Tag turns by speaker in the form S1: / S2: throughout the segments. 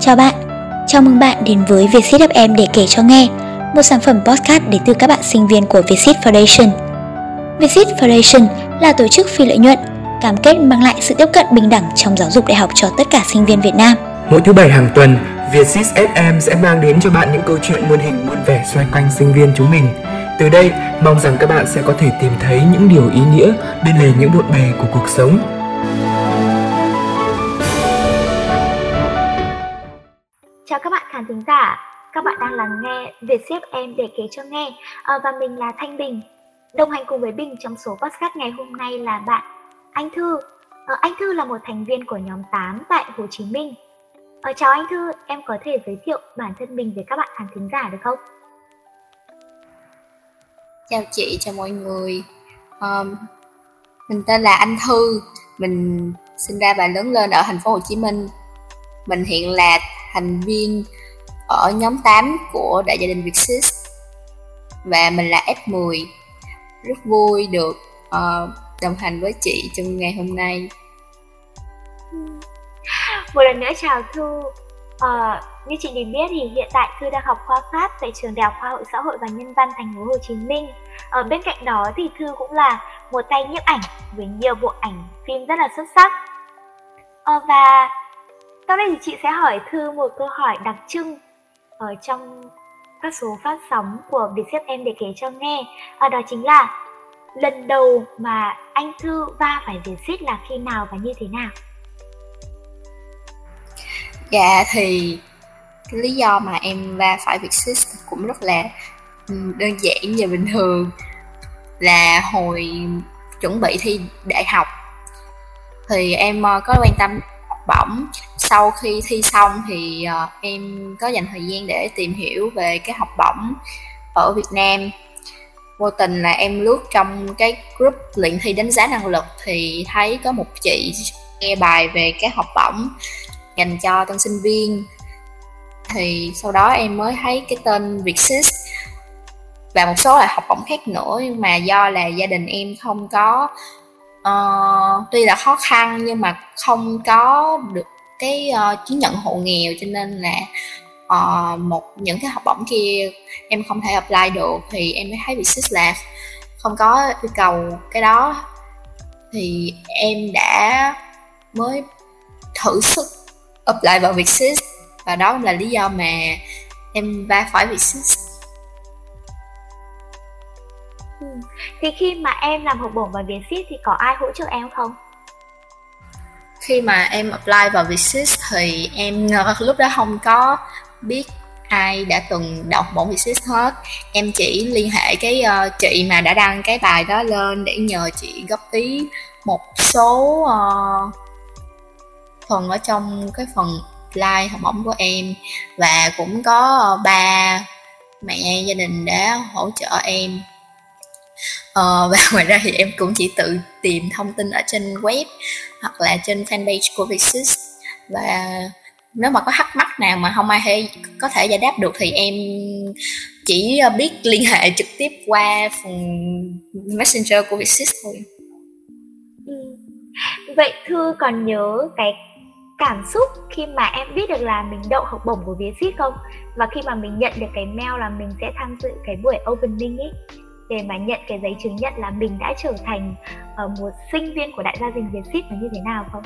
S1: Chào bạn, chào mừng bạn đến với Vietsit FM để kể cho nghe, một sản phẩm podcast đến từ các bạn sinh viên của Vietsit Foundation. Vietsit Foundation là tổ chức phi lợi nhuận, cam kết mang lại sự tiếp cận bình đẳng trong giáo dục đại học cho tất cả sinh viên Việt Nam.
S2: Mỗi thứ bảy hàng tuần, Vietsit FM sẽ mang đến cho bạn những câu chuyện muôn hình muôn vẻ xoay quanh sinh viên chúng mình. Từ đây, mong rằng các bạn sẽ có thể tìm thấy những điều ý nghĩa bên lề những bộn bề của cuộc sống.
S3: Chào các bạn khán thính giả, các bạn đang lắng nghe Việt xếp em để kể cho nghe à, và mình là Thanh Bình. Đồng hành cùng với Bình trong số podcast ngày hôm nay là bạn Anh Thư. À, anh Thư là một thành viên của nhóm 8 tại Hồ Chí Minh. À, chào anh Thư, em có thể giới thiệu bản thân mình với các bạn khán thính giả được không?
S4: Chào chị, chào mọi người. Um, mình tên là Anh Thư, mình sinh ra và lớn lên ở thành phố Hồ Chí Minh. Mình hiện là thành viên ở nhóm 8 của Đại gia đình Vietsys và mình là F10. Rất vui được uh, đồng hành với chị trong ngày hôm nay.
S3: Một lần nữa chào Thư. Uh, ờ, như chị Đình biết thì hiện tại Thư đang học khoa Pháp tại trường Đại học Khoa hội Xã hội và Nhân văn Thành phố Hồ Chí Minh. Ở bên cạnh đó thì Thư cũng là một tay nhiếp ảnh với nhiều bộ ảnh phim rất là xuất sắc. À, và sau đây thì chị sẽ hỏi Thư một câu hỏi đặc trưng ở trong các số phát sóng của Vietjet em để kể cho nghe. À, đó chính là lần đầu mà anh Thư va phải Vietjet là khi nào và như thế nào?
S4: Dạ thì cái lý do mà em va phải Vietjet cũng rất là ừ, đơn giản và bình thường là hồi chuẩn bị thi đại học thì em ờ, có quan tâm học bổng sau khi thi xong thì uh, em có dành thời gian để tìm hiểu về cái học bổng ở Việt Nam. Vô tình là em lướt trong cái group luyện thi đánh giá năng lực thì thấy có một chị nghe bài về cái học bổng dành cho tân sinh viên. Thì sau đó em mới thấy cái tên Vietsys và một số là học bổng khác nữa nhưng mà do là gia đình em không có uh, tuy là khó khăn nhưng mà không có được cái uh, chứng nhận hộ nghèo cho nên là uh, một những cái học bổng kia em không thể apply được thì em mới thấy Vietsis là không có yêu cầu cái đó thì em đã mới thử sức apply vào Vietsis và đó cũng là lý do mà em va phải việc
S3: Ừ. Thì khi mà em làm học bổng vào Vietsit thì có ai hỗ trợ em không?
S4: Khi mà em apply vào Vietsit thì em lúc đó không có biết ai đã từng đọc học bổng hết. Em chỉ liên hệ cái uh, chị mà đã đăng cái bài đó lên để nhờ chị góp ý một số uh, phần ở trong cái phần apply học bổng của em. Và cũng có ờ, ba mẹ gia đình đã hỗ trợ em. Ờ, và ngoài ra thì em cũng chỉ tự tìm thông tin ở trên web hoặc là trên fanpage của Vietsys và nếu mà có thắc mắc nào mà không ai hay có thể giải đáp được thì em chỉ ờ, biết liên hệ trực tiếp qua phần messenger của Vietsys thôi.
S3: Ừ. vậy thư còn nhớ cái cảm xúc khi mà em biết được là mình đậu học bổng của Vietsys không? Và khi mà mình nhận được cái mail là mình sẽ tham dự cái buổi opening ấy để mà nhận cái giấy chứng nhận là mình đã trở thành uh, một sinh viên của đại gia đình Việt Ship là như thế nào không?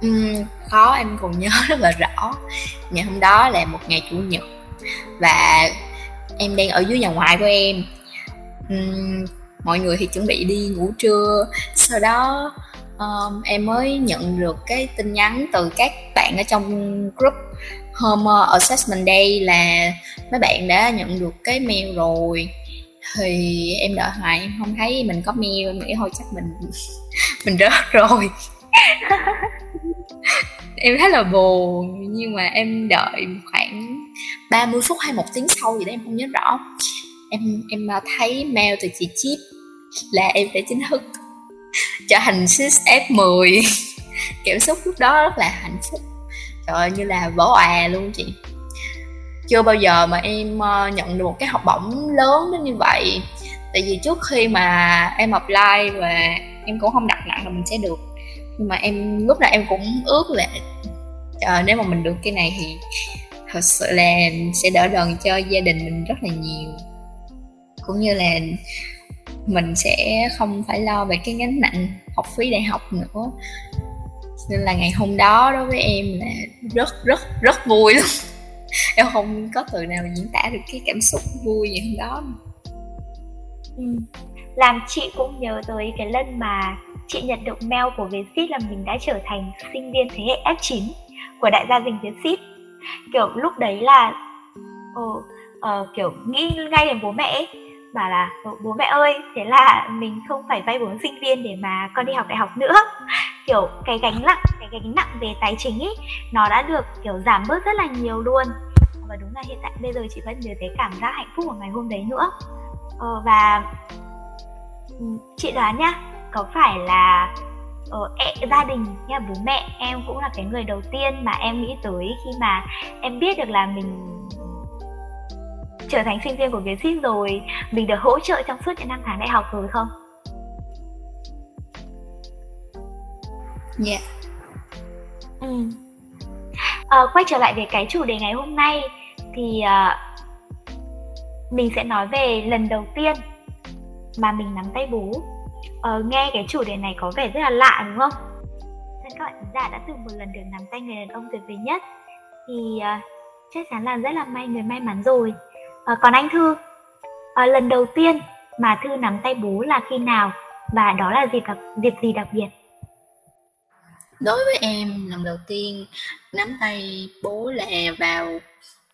S4: Ừ, khó em còn nhớ rất là rõ. Ngày hôm đó là một ngày chủ nhật và em đang ở dưới nhà ngoại của em. Uhm, mọi người thì chuẩn bị đi ngủ trưa. Sau đó um, em mới nhận được cái tin nhắn từ các bạn ở trong group Home uh, Assessment Day là mấy bạn đã nhận được cái mail rồi. Thì em đợi hoài, em không thấy mình có mail, em nghĩ thôi chắc mình mình rớt rồi. Em thấy là buồn, nhưng mà em đợi khoảng 30 phút hay một tiếng sau gì đó, em không nhớ rõ. Em em uh, thấy mail từ chị chip là em đã chính thức trở thành sis F10 cảm xúc lúc đó rất là hạnh phúc trời ơi như là vỡ òa luôn chị. Chưa bao giờ mà em ờ, nhận được một cái học bổng lớn đến như vậy. Tại vì trước khi mà em apply và em cũng không đặt nặng là mình sẽ được. Nhưng mà em lúc nào em cũng ước là à, nếu mà mình được cái này thì thật sự là sẽ đỡ đần cho gia đình mình rất là nhiều. Cũng như là mình sẽ không phải lo về cái gánh nặng học phí đại học nữa nên là ngày hôm đó đối với em là rất rất rất vui luôn em không có từ nào diễn tả được cái cảm xúc vui như hôm đó.
S3: Ừ. làm chị cũng nhớ tới cái lần mà chị nhận được mail của Vietsit là mình đã trở thành sinh viên thế hệ F9 của đại gia đình Vietsit kiểu lúc đấy là uh, uh, kiểu nghĩ ngay đến bố mẹ ấy, bảo là bố mẹ ơi thế là mình không phải vay vốn sinh viên để mà con đi học đại học nữa. Kiểu cái gánh nặng cái gánh nặng về tài chính ấy nó đã được kiểu giảm bớt rất là nhiều luôn. Và đúng là hiện tại bây giờ chị vẫn nhớ thấy cảm giác hạnh phúc của ngày hôm đấy nữa. Ờ, và ừ, chị đoán nhá có phải là ờ, e, gia đình nha bố mẹ em cũng là cái người đầu tiên mà em nghĩ tới khi mà em biết được là mình trở thành sinh viên của Vietship rồi mình được hỗ trợ trong suốt những năm tháng đại học rồi không?
S4: Dạ. Yeah.
S3: Ừ. À, quay trở lại về cái chủ đề ngày hôm nay thì uh, mình sẽ nói về lần đầu tiên mà mình nắm tay bố. Uh, nghe cái chủ đề này có vẻ rất là lạ đúng không? Nên các bạn giả đã từng một lần được nắm tay người đàn ông tuyệt vời nhất thì uh, chắc chắn là rất là may người may mắn rồi à, còn anh thư? À, lần đầu tiên mà thư nắm tay bố là khi nào? Và đó là dịp đặc dịp gì đặc biệt?
S4: Đối với em lần đầu tiên nắm tay bố là vào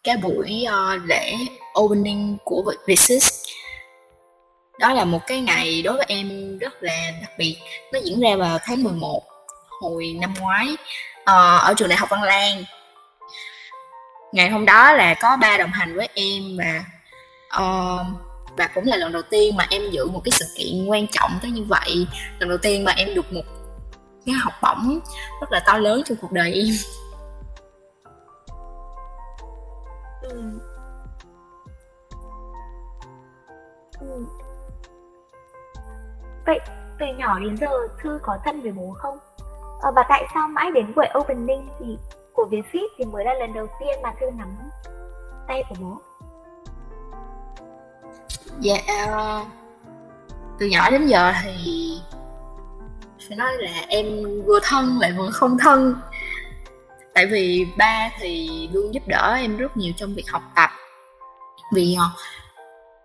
S4: cái buổi uh, lễ opening của Vietsis đó là một cái ngày đối với em rất là đặc biệt. Nó diễn ra vào tháng 11 hồi năm ngoái uh, ở trường đại học Văn Lang ngày hôm đó là có ba đồng hành với em và uh, và cũng là lần đầu tiên mà em giữ một cái sự kiện quan trọng tới như vậy lần đầu tiên mà em được một cái học bổng rất là to lớn trong cuộc đời em
S3: ừ. Ừ. vậy từ nhỏ đến giờ thư có thân với bố không à, và tại sao mãi đến buổi opening thì của Vietfit thì mới là lần đầu tiên mà Thư nắm tay của bố.
S4: Dạ ờ, Từ nhỏ đến giờ thì Phải nói là em vừa thân lại vừa không thân. Tại vì ba thì luôn giúp đỡ em rất nhiều trong việc học tập. Vì ờ,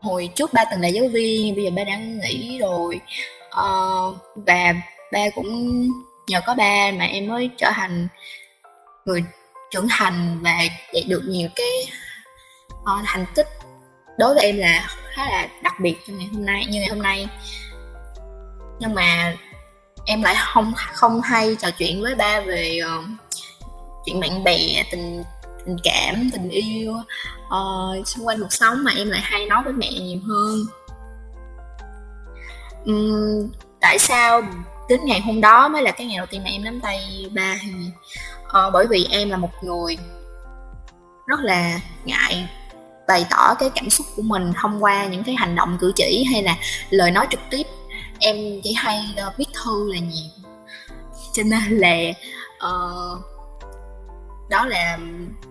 S4: hồi trước ba từng là giáo viên Bây giờ ba đang nghỉ rồi. Uh, Và ba cũng nhờ có ba mà em mới trở thành người trưởng thành và đạt được nhiều cái uh, thành tích đối với em là khá là đặc biệt trong ngày hôm nay như ngày hôm nay. Nhưng mà em lại không không hay trò chuyện với ba về uh, chuyện bạn bè tình tình cảm tình yêu uh, xung quanh cuộc sống mà em lại hay nói với mẹ nhiều hơn. Um, tại sao đến ngày hôm đó mới là cái ngày đầu tiên mà em nắm tay ba thì uh, bởi vì em là một người rất là ngại bày tỏ cái cảm xúc của mình thông qua những cái hành động cử chỉ hay là lời nói trực tiếp. Em chỉ hay uh, viết thư là nhiều. Cho nên là uh, đó là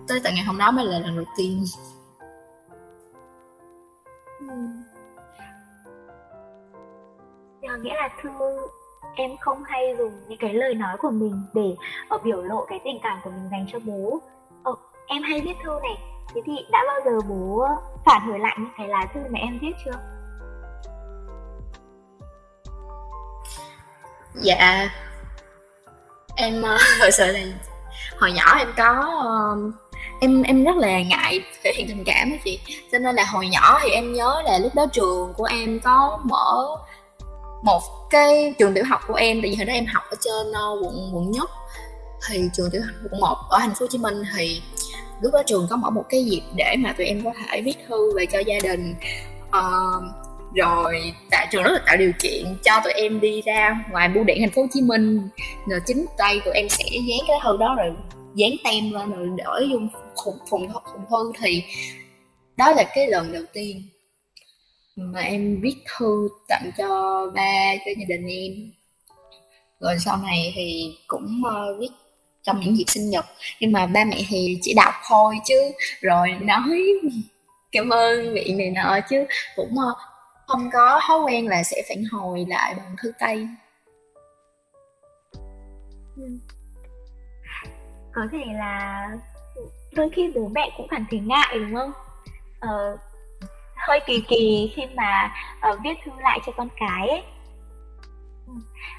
S4: tới tận ngày hôm đó mới là lần đầu tiên.
S3: Ừ. nghĩa là thư em không hay dùng những cái lời nói của mình để uh, biểu lộ cái tình cảm của mình dành cho bố. Uh, em hay viết thư này. Thế thì đã bao giờ bố phản hồi lại những cái lá thư mà em viết chưa?
S4: Dạ. Em uh, thật sự là hồi nhỏ em có uh, em em rất là ngại thể hiện tình cảm đó chị. Cho nên là hồi nhỏ thì em nhớ là lúc đó trường của em có mở một cái trường tiểu học của em tại vì hồi đó em học ở trên uh, quận quận nhất thì trường tiểu học quận một ở thành phố Hồ Chí Minh thì lúc đó trường có mở một cái dịp để mà tụi em có thể viết thư về cho gia đình. Uh, rồi tại trường rất là tạo điều kiện cho tụi em đi ra ngoài bưu điện thành phố Hồ Chí Minh. Rồi chính tay tụi em sẽ dán cái thư đó rồi dán tem lên rồi đổi vô phùng phùng phùng thư. Thì đó là cái lần đầu tiên mà em viết thư tặng cho ba cho gia đình em. Rồi sau này thì cũng uh, viết trong những dịp sinh nhật. Nhưng mà ba mẹ thì chỉ đọc thôi chứ. Rồi nói cảm ơn vị này nọ chứ. Cũng uh, không có thói quen là sẽ phản hồi lại bằng thư tay.
S3: Ừ. Có thể là đôi khi bố mẹ cũng cảm thấy ngại đúng không? Ờ, hơi kỳ kỳ khi mà uh, viết thư lại cho con cái ấy.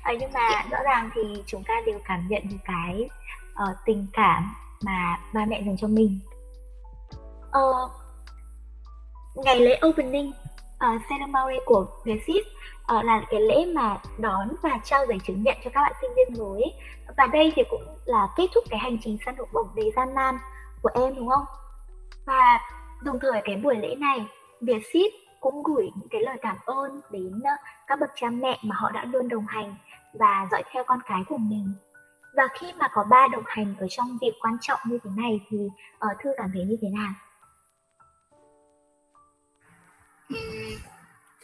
S3: À, nhưng mà rõ ràng thì chúng ta đều cảm nhận được cái uh, tình cảm mà ba mẹ dành cho mình. Uh, ngày lễ opening uh, ceremony của Vietsit uh, là cái lễ mà đón và trao giấy chứng nhận cho các bạn sinh viên mới và đây thì cũng là kết thúc cái hành trình săn học bổng đầy gian nan của em đúng không? Và đồng thời cái buổi lễ này Vietsit cũng gửi những cái lời cảm ơn đến ờ, các bậc cha mẹ mà họ đã luôn đồng hành và dõi theo con cái của mình. Và khi mà có ba đồng hành ở trong việc quan trọng như thế này thì uh, thư cảm thấy như thế nào?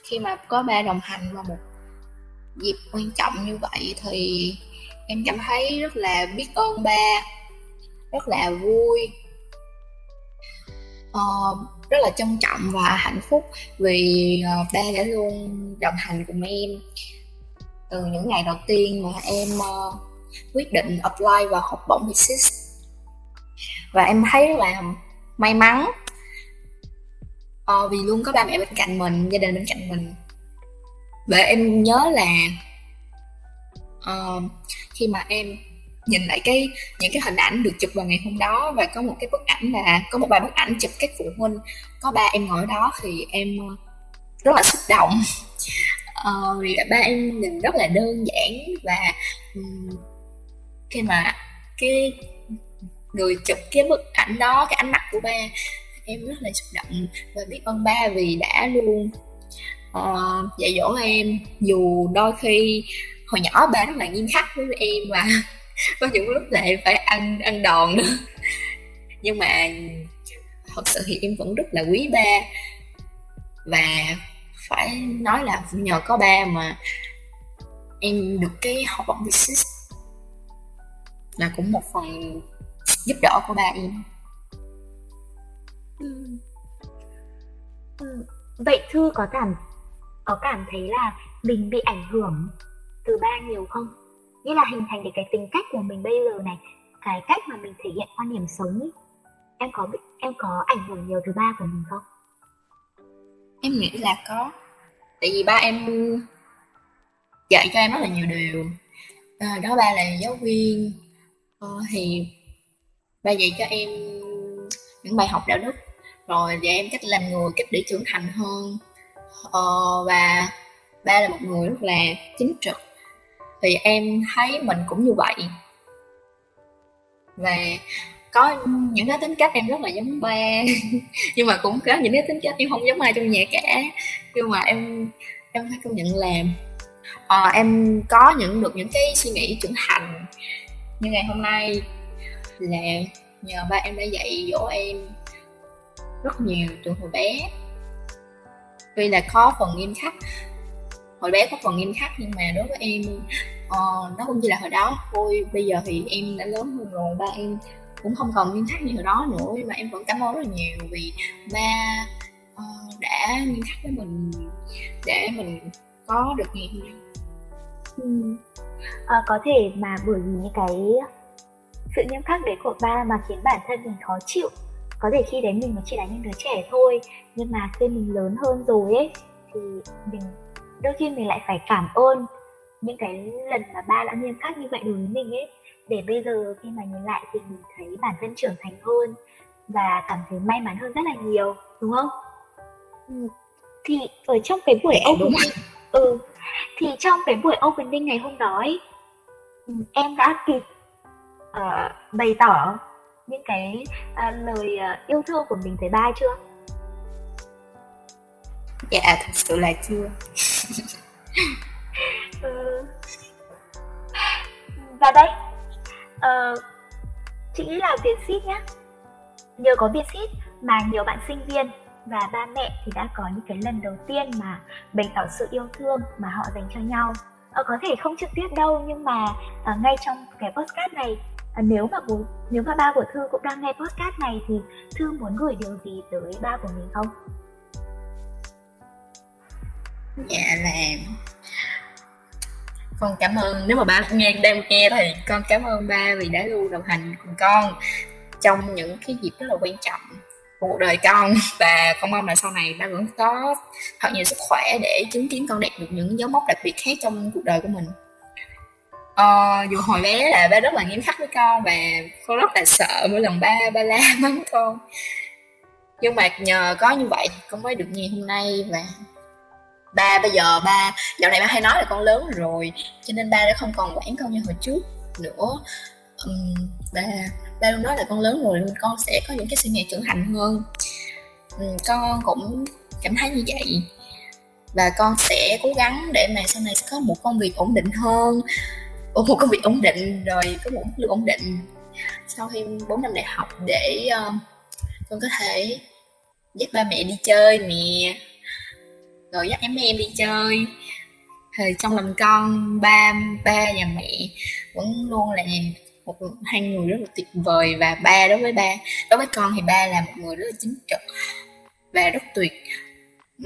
S4: Khi mà có ba đồng hành vào một dịp quan trọng như vậy thì em cảm thấy rất là biết ơn ba rất là vui. Uh, rất là trân trọng và hạnh phúc vì uh, ba đã luôn đồng hành cùng em từ những ngày đầu tiên mà em uh, quyết định apply vào học bổng Vietsis và em thấy là may mắn uh, vì luôn có ba mẹ bên cạnh mình gia đình bên cạnh mình. Và em nhớ là uh, khi mà em nhìn lại cái những cái hình ảnh được chụp vào ngày hôm đó và có một cái bức ảnh là có một vài bức ảnh chụp các phụ huynh. Có ba em ngồi đó thì em ờ, rất là xúc động. Ờ, vì ba em nhìn rất là đơn giản và um, khi mà cái người chụp cái bức ảnh đó cái ánh mắt của ba em rất là xúc động và biết ơn ba vì đã luôn uh, dạy dỗ em. Dù đôi khi hồi nhỏ ba rất là nghiêm khắc với em và có những lúc lại phải ăn ăn đòn nữa. Nhưng mà thật sự thì em vẫn rất là quý ba. Và phải nói là nhờ có ba mà em được cái học bổng business là cũng một phần giúp đỡ của ba em.
S3: Ừ. Ừ. vậy thư có cảm có cảm thấy là mình bị ảnh hưởng từ ba nhiều không? Nghĩa là hình thành được cái tính cách của mình bây giờ này cái cách mà mình thể hiện quan điểm sống ấy. em có em có ảnh hưởng nhiều từ ba của mình không?
S4: Em nghĩ là có. Tại vì ba em dạy cho em rất là nhiều điều. À, đó ba là giáo viên. À, thì ba dạy cho em những bài học đạo đức. Rồi dạy em cách làm người cách để trưởng thành hơn. À, và ba là một người rất là chính trực thì em thấy mình cũng như vậy. Và có những cái tính cách em rất là giống ba. Nhưng mà cũng có những cái tính cách em không giống ai trong nhà cả. Nhưng mà em em phải công nhận là à, em có những được những cái suy nghĩ trưởng thành. Như ngày hôm nay là nhờ ba em đã dạy dỗ em rất nhiều từ hồi bé. Tuy là có phần nghiêm khắc hồi bé có phần nghiêm khắc nhưng mà đối với em uh, nó cũng như là hồi đó. Thôi bây giờ thì em đã lớn hơn rồi ba em cũng không còn nghiêm khắc như hồi đó nữa nhưng mà em vẫn cảm ơn rất là nhiều vì ba uh, đã nghiêm khắc với mình để mình có được ngày hôm nay.
S3: Ừ. à, có thể mà bởi vì những cái sự nghiêm khắc đấy của ba mà khiến bản thân mình khó chịu. Có thể khi đấy mình mới chỉ là những đứa trẻ thôi nhưng mà khi mình lớn hơn rồi ấy thì mình đôi khi mình lại phải cảm ơn những cái lần mà ba đã nghiêm khắc như vậy đối với mình ấy. Để bây giờ khi mà nhìn lại thì mình thấy bản thân trưởng thành hơn và cảm thấy may mắn hơn rất là nhiều đúng không? Ừ. thì ở trong cái buổi opening ừ. Thì trong cái buổi opening ngày hôm đó ấy, ừ, em đã kịp uh, bày tỏ những cái uh, lời uh, yêu thương của mình tới ba chưa
S4: dạ thật sự là chưa.
S3: Ừ. và đây uh, chị nghĩ là Vietsit nhé nhờ có Vietsit mà nhiều bạn sinh viên và ba mẹ thì đã có những cái lần đầu tiên mà bày tỏ sự yêu thương mà họ dành cho nhau. Ờ, có thể không trực tiếp đâu nhưng mà uh, ngay trong cái podcast này ờ, nếu mà bố nếu mà ba của thư cũng đang nghe podcast này thì thư muốn gửi điều gì tới ba của mình không?
S4: Dạ là con cảm ơn nếu mà ba nghe đang nghe thì con cảm ơn ba vì đã luôn đồng hành cùng con trong những cái dịp rất là quan trọng của cuộc đời con. Và con mong là sau này ba vẫn có thật nhiều sức khỏe để chứng kiến con đạt được những dấu mốc đặc biệt khác trong cuộc đời của mình. Ờ, dù hồi bé là ba rất là nghiêm khắc với con và con rất là sợ mỗi lần ba ba la mắng con. Nhưng mà nhờ có như vậy con mới được như hôm nay và ba bây giờ ba dạo này ba hay nói là con lớn rồi cho nên ba đã không còn quản con như hồi trước nữa. Um, ba ba luôn nói là con lớn rồi con sẽ có những cái suy nghĩ trưởng thành hơn. Um, con cũng cảm thấy như vậy. Và con sẽ cố gắng để mà sau này sẽ có một công việc ổn định hơn. Một công việc ổn định rồi có một mức lương ổn định sau khi 4 năm đại học để uh, con có thể dắt ba mẹ đi chơi nè rồi dắt em em đi chơi. Thì trong lòng con ba ba và mẹ vẫn luôn là một hai người rất là tuyệt vời. Và ba đối với ba đối với con thì ba là một người rất là chính trực và rất tuyệt.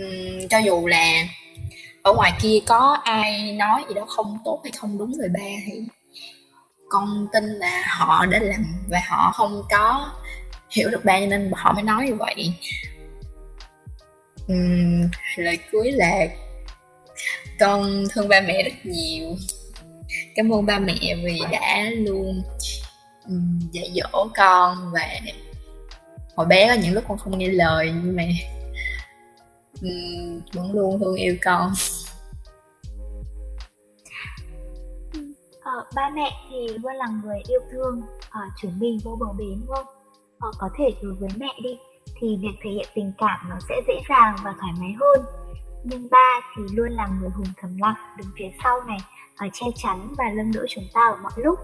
S4: Uhm, cho dù là ở ngoài kia có ai nói gì đó không tốt hay không đúng về ba thì con tin là họ đã làm và họ không có hiểu được ba nên họ mới nói như vậy uhm, lời cuối là con thương ba mẹ rất nhiều. Cảm ơn ba mẹ vì đã luôn um, dạy dỗ con và hồi bé có những lúc con không nghe lời nhưng mà um, vẫn luôn thương yêu con.
S3: Ờ, ba mẹ thì luôn là người yêu thương ờ, ở uh, chúng mình vô bờ bến đúng không? Ờ, có thể đối với mẹ đi thì việc thể hiện tình cảm nó sẽ dễ dàng và thoải mái hơn. Nhưng ba thì luôn là người hùng thầm lặng đứng phía sau này ở che chắn và lâm đỡ chúng ta ở mọi lúc.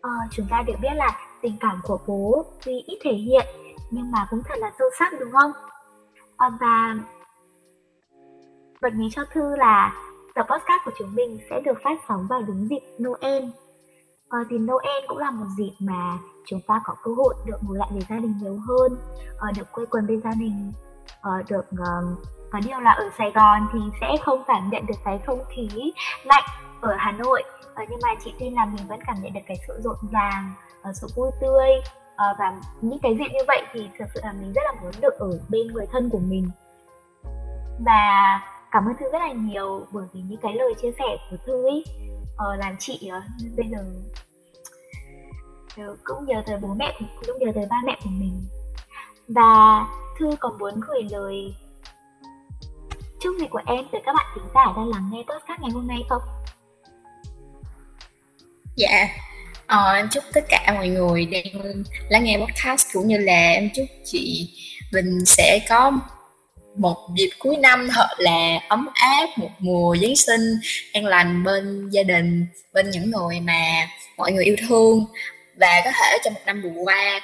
S3: Ờ, chúng ta đều biết là tình cảm của bố tuy ít thể hiện nhưng mà cũng thật là sâu sắc đúng không? Ờ, và bật mí cho thư là tập podcast của chúng mình sẽ được phát sóng vào đúng dịp Noel à, thì Noel cũng là một dịp mà chúng ta có cơ hội được ngồi lại với gia đình nhiều hơn. À, được quây quần bên gia đình. À, được um, có điều là ở Sài Gòn thì sẽ không cảm nhận được cái không khí lạnh ở Hà Nội. À, nhưng mà chị tin là mình vẫn cảm nhận được cái sự rộn ràng à, sự vui tươi. À, và những cái dịp như vậy thì thực sự là mình rất là muốn được ở bên người thân của mình. Và cảm ơn thư rất là nhiều bởi vì những cái lời chia sẻ của thư ấy ờ, làm chị uh, bây giờ cũng nhớ tới bố mẹ cũng nhớ tới ba mẹ của mình. Và thư còn muốn gửi lời chúc gì của em tới các bạn thính giả đang lắng nghe podcast ngày hôm nay không?
S4: Dạ. Ờ, em chúc tất cả mọi người đang lắng nghe podcast cũng như là em chúc chị Bình sẽ có một dịp cuối năm thật là ấm áp, một mùa giáng sinh an lành bên gia đình, bên những người mà mọi người yêu thương. Và có thể trong một năm vừa qua,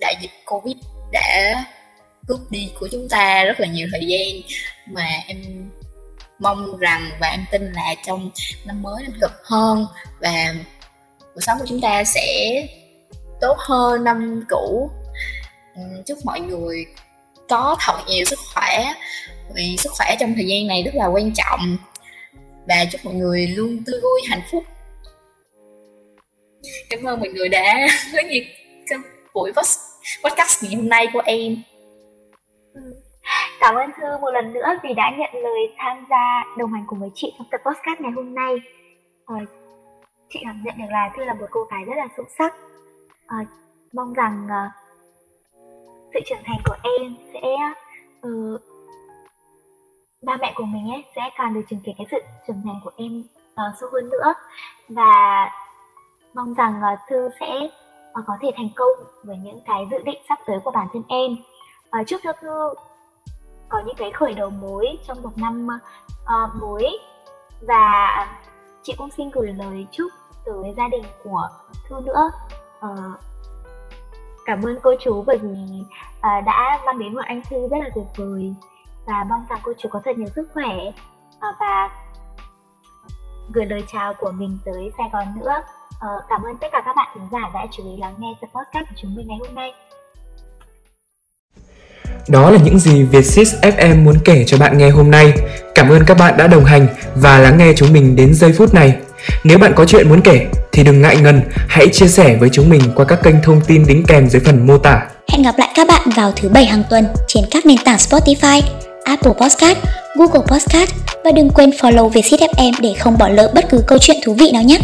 S4: đại dịch covid đã cướp đi của chúng ta rất là nhiều thời gian. Mà em mong rằng và em tin là trong năm mới năm gặp hơn và cuộc sống của chúng ta sẽ tốt hơn năm cũ. Chúc mọi người có thật nhiều sức khỏe. Vì sức khỏe trong thời gian này rất là quan trọng. Và chúc mọi người luôn tươi vui hạnh phúc. Cảm ơn mọi người đã lắng nghe cái buổi podcast ngày hôm nay của em. Ừ.
S3: Cảm ơn Thư một lần nữa vì đã nhận lời tham gia đồng hành cùng với chị trong tập podcast ngày hôm nay. Ờ, chị cảm nhận được là Thư là một cô gái rất là xuất sắc. Ờ, mong rằng uh, sự trưởng thành của em sẽ uh, ba mẹ của mình ấy sẽ càng được chứng kiến cái sự trưởng thành của em uh, sâu hơn nữa. Và mong rằng uh, Thư sẽ uh, có thể thành công với những cái dự định sắp tới của bản thân em. Uh, chúc cho Thư có những cái khởi đầu mới trong một năm uh, mới. Và chị cũng xin gửi lời chúc tới gia đình của thư nữa. Uh, cảm ơn cô chú bởi vì à, đã mang đến một anh thư rất là tuyệt vời và mong rằng cô chú có thật nhiều sức khỏe ờ, và gửi lời chào của mình tới Sài Gòn nữa
S5: À, cảm ơn tất cả các bạn thính giả đã chú ý lắng nghe tập podcast của chúng mình ngày hôm nay
S2: đó là những gì Vietsis FM muốn kể cho bạn nghe hôm nay. Cảm ơn các bạn đã đồng hành và lắng nghe chúng mình đến giây phút này. Nếu bạn có chuyện muốn kể thì đừng ngại ngần, hãy chia sẻ với chúng mình qua các kênh thông tin đính kèm dưới phần mô tả.
S3: Hẹn gặp lại các bạn vào thứ bảy hàng tuần trên các nền tảng Spotify, Apple Podcast, Google Podcast và đừng quên follow Vietsit FM để không bỏ lỡ bất cứ câu chuyện thú vị nào nhé.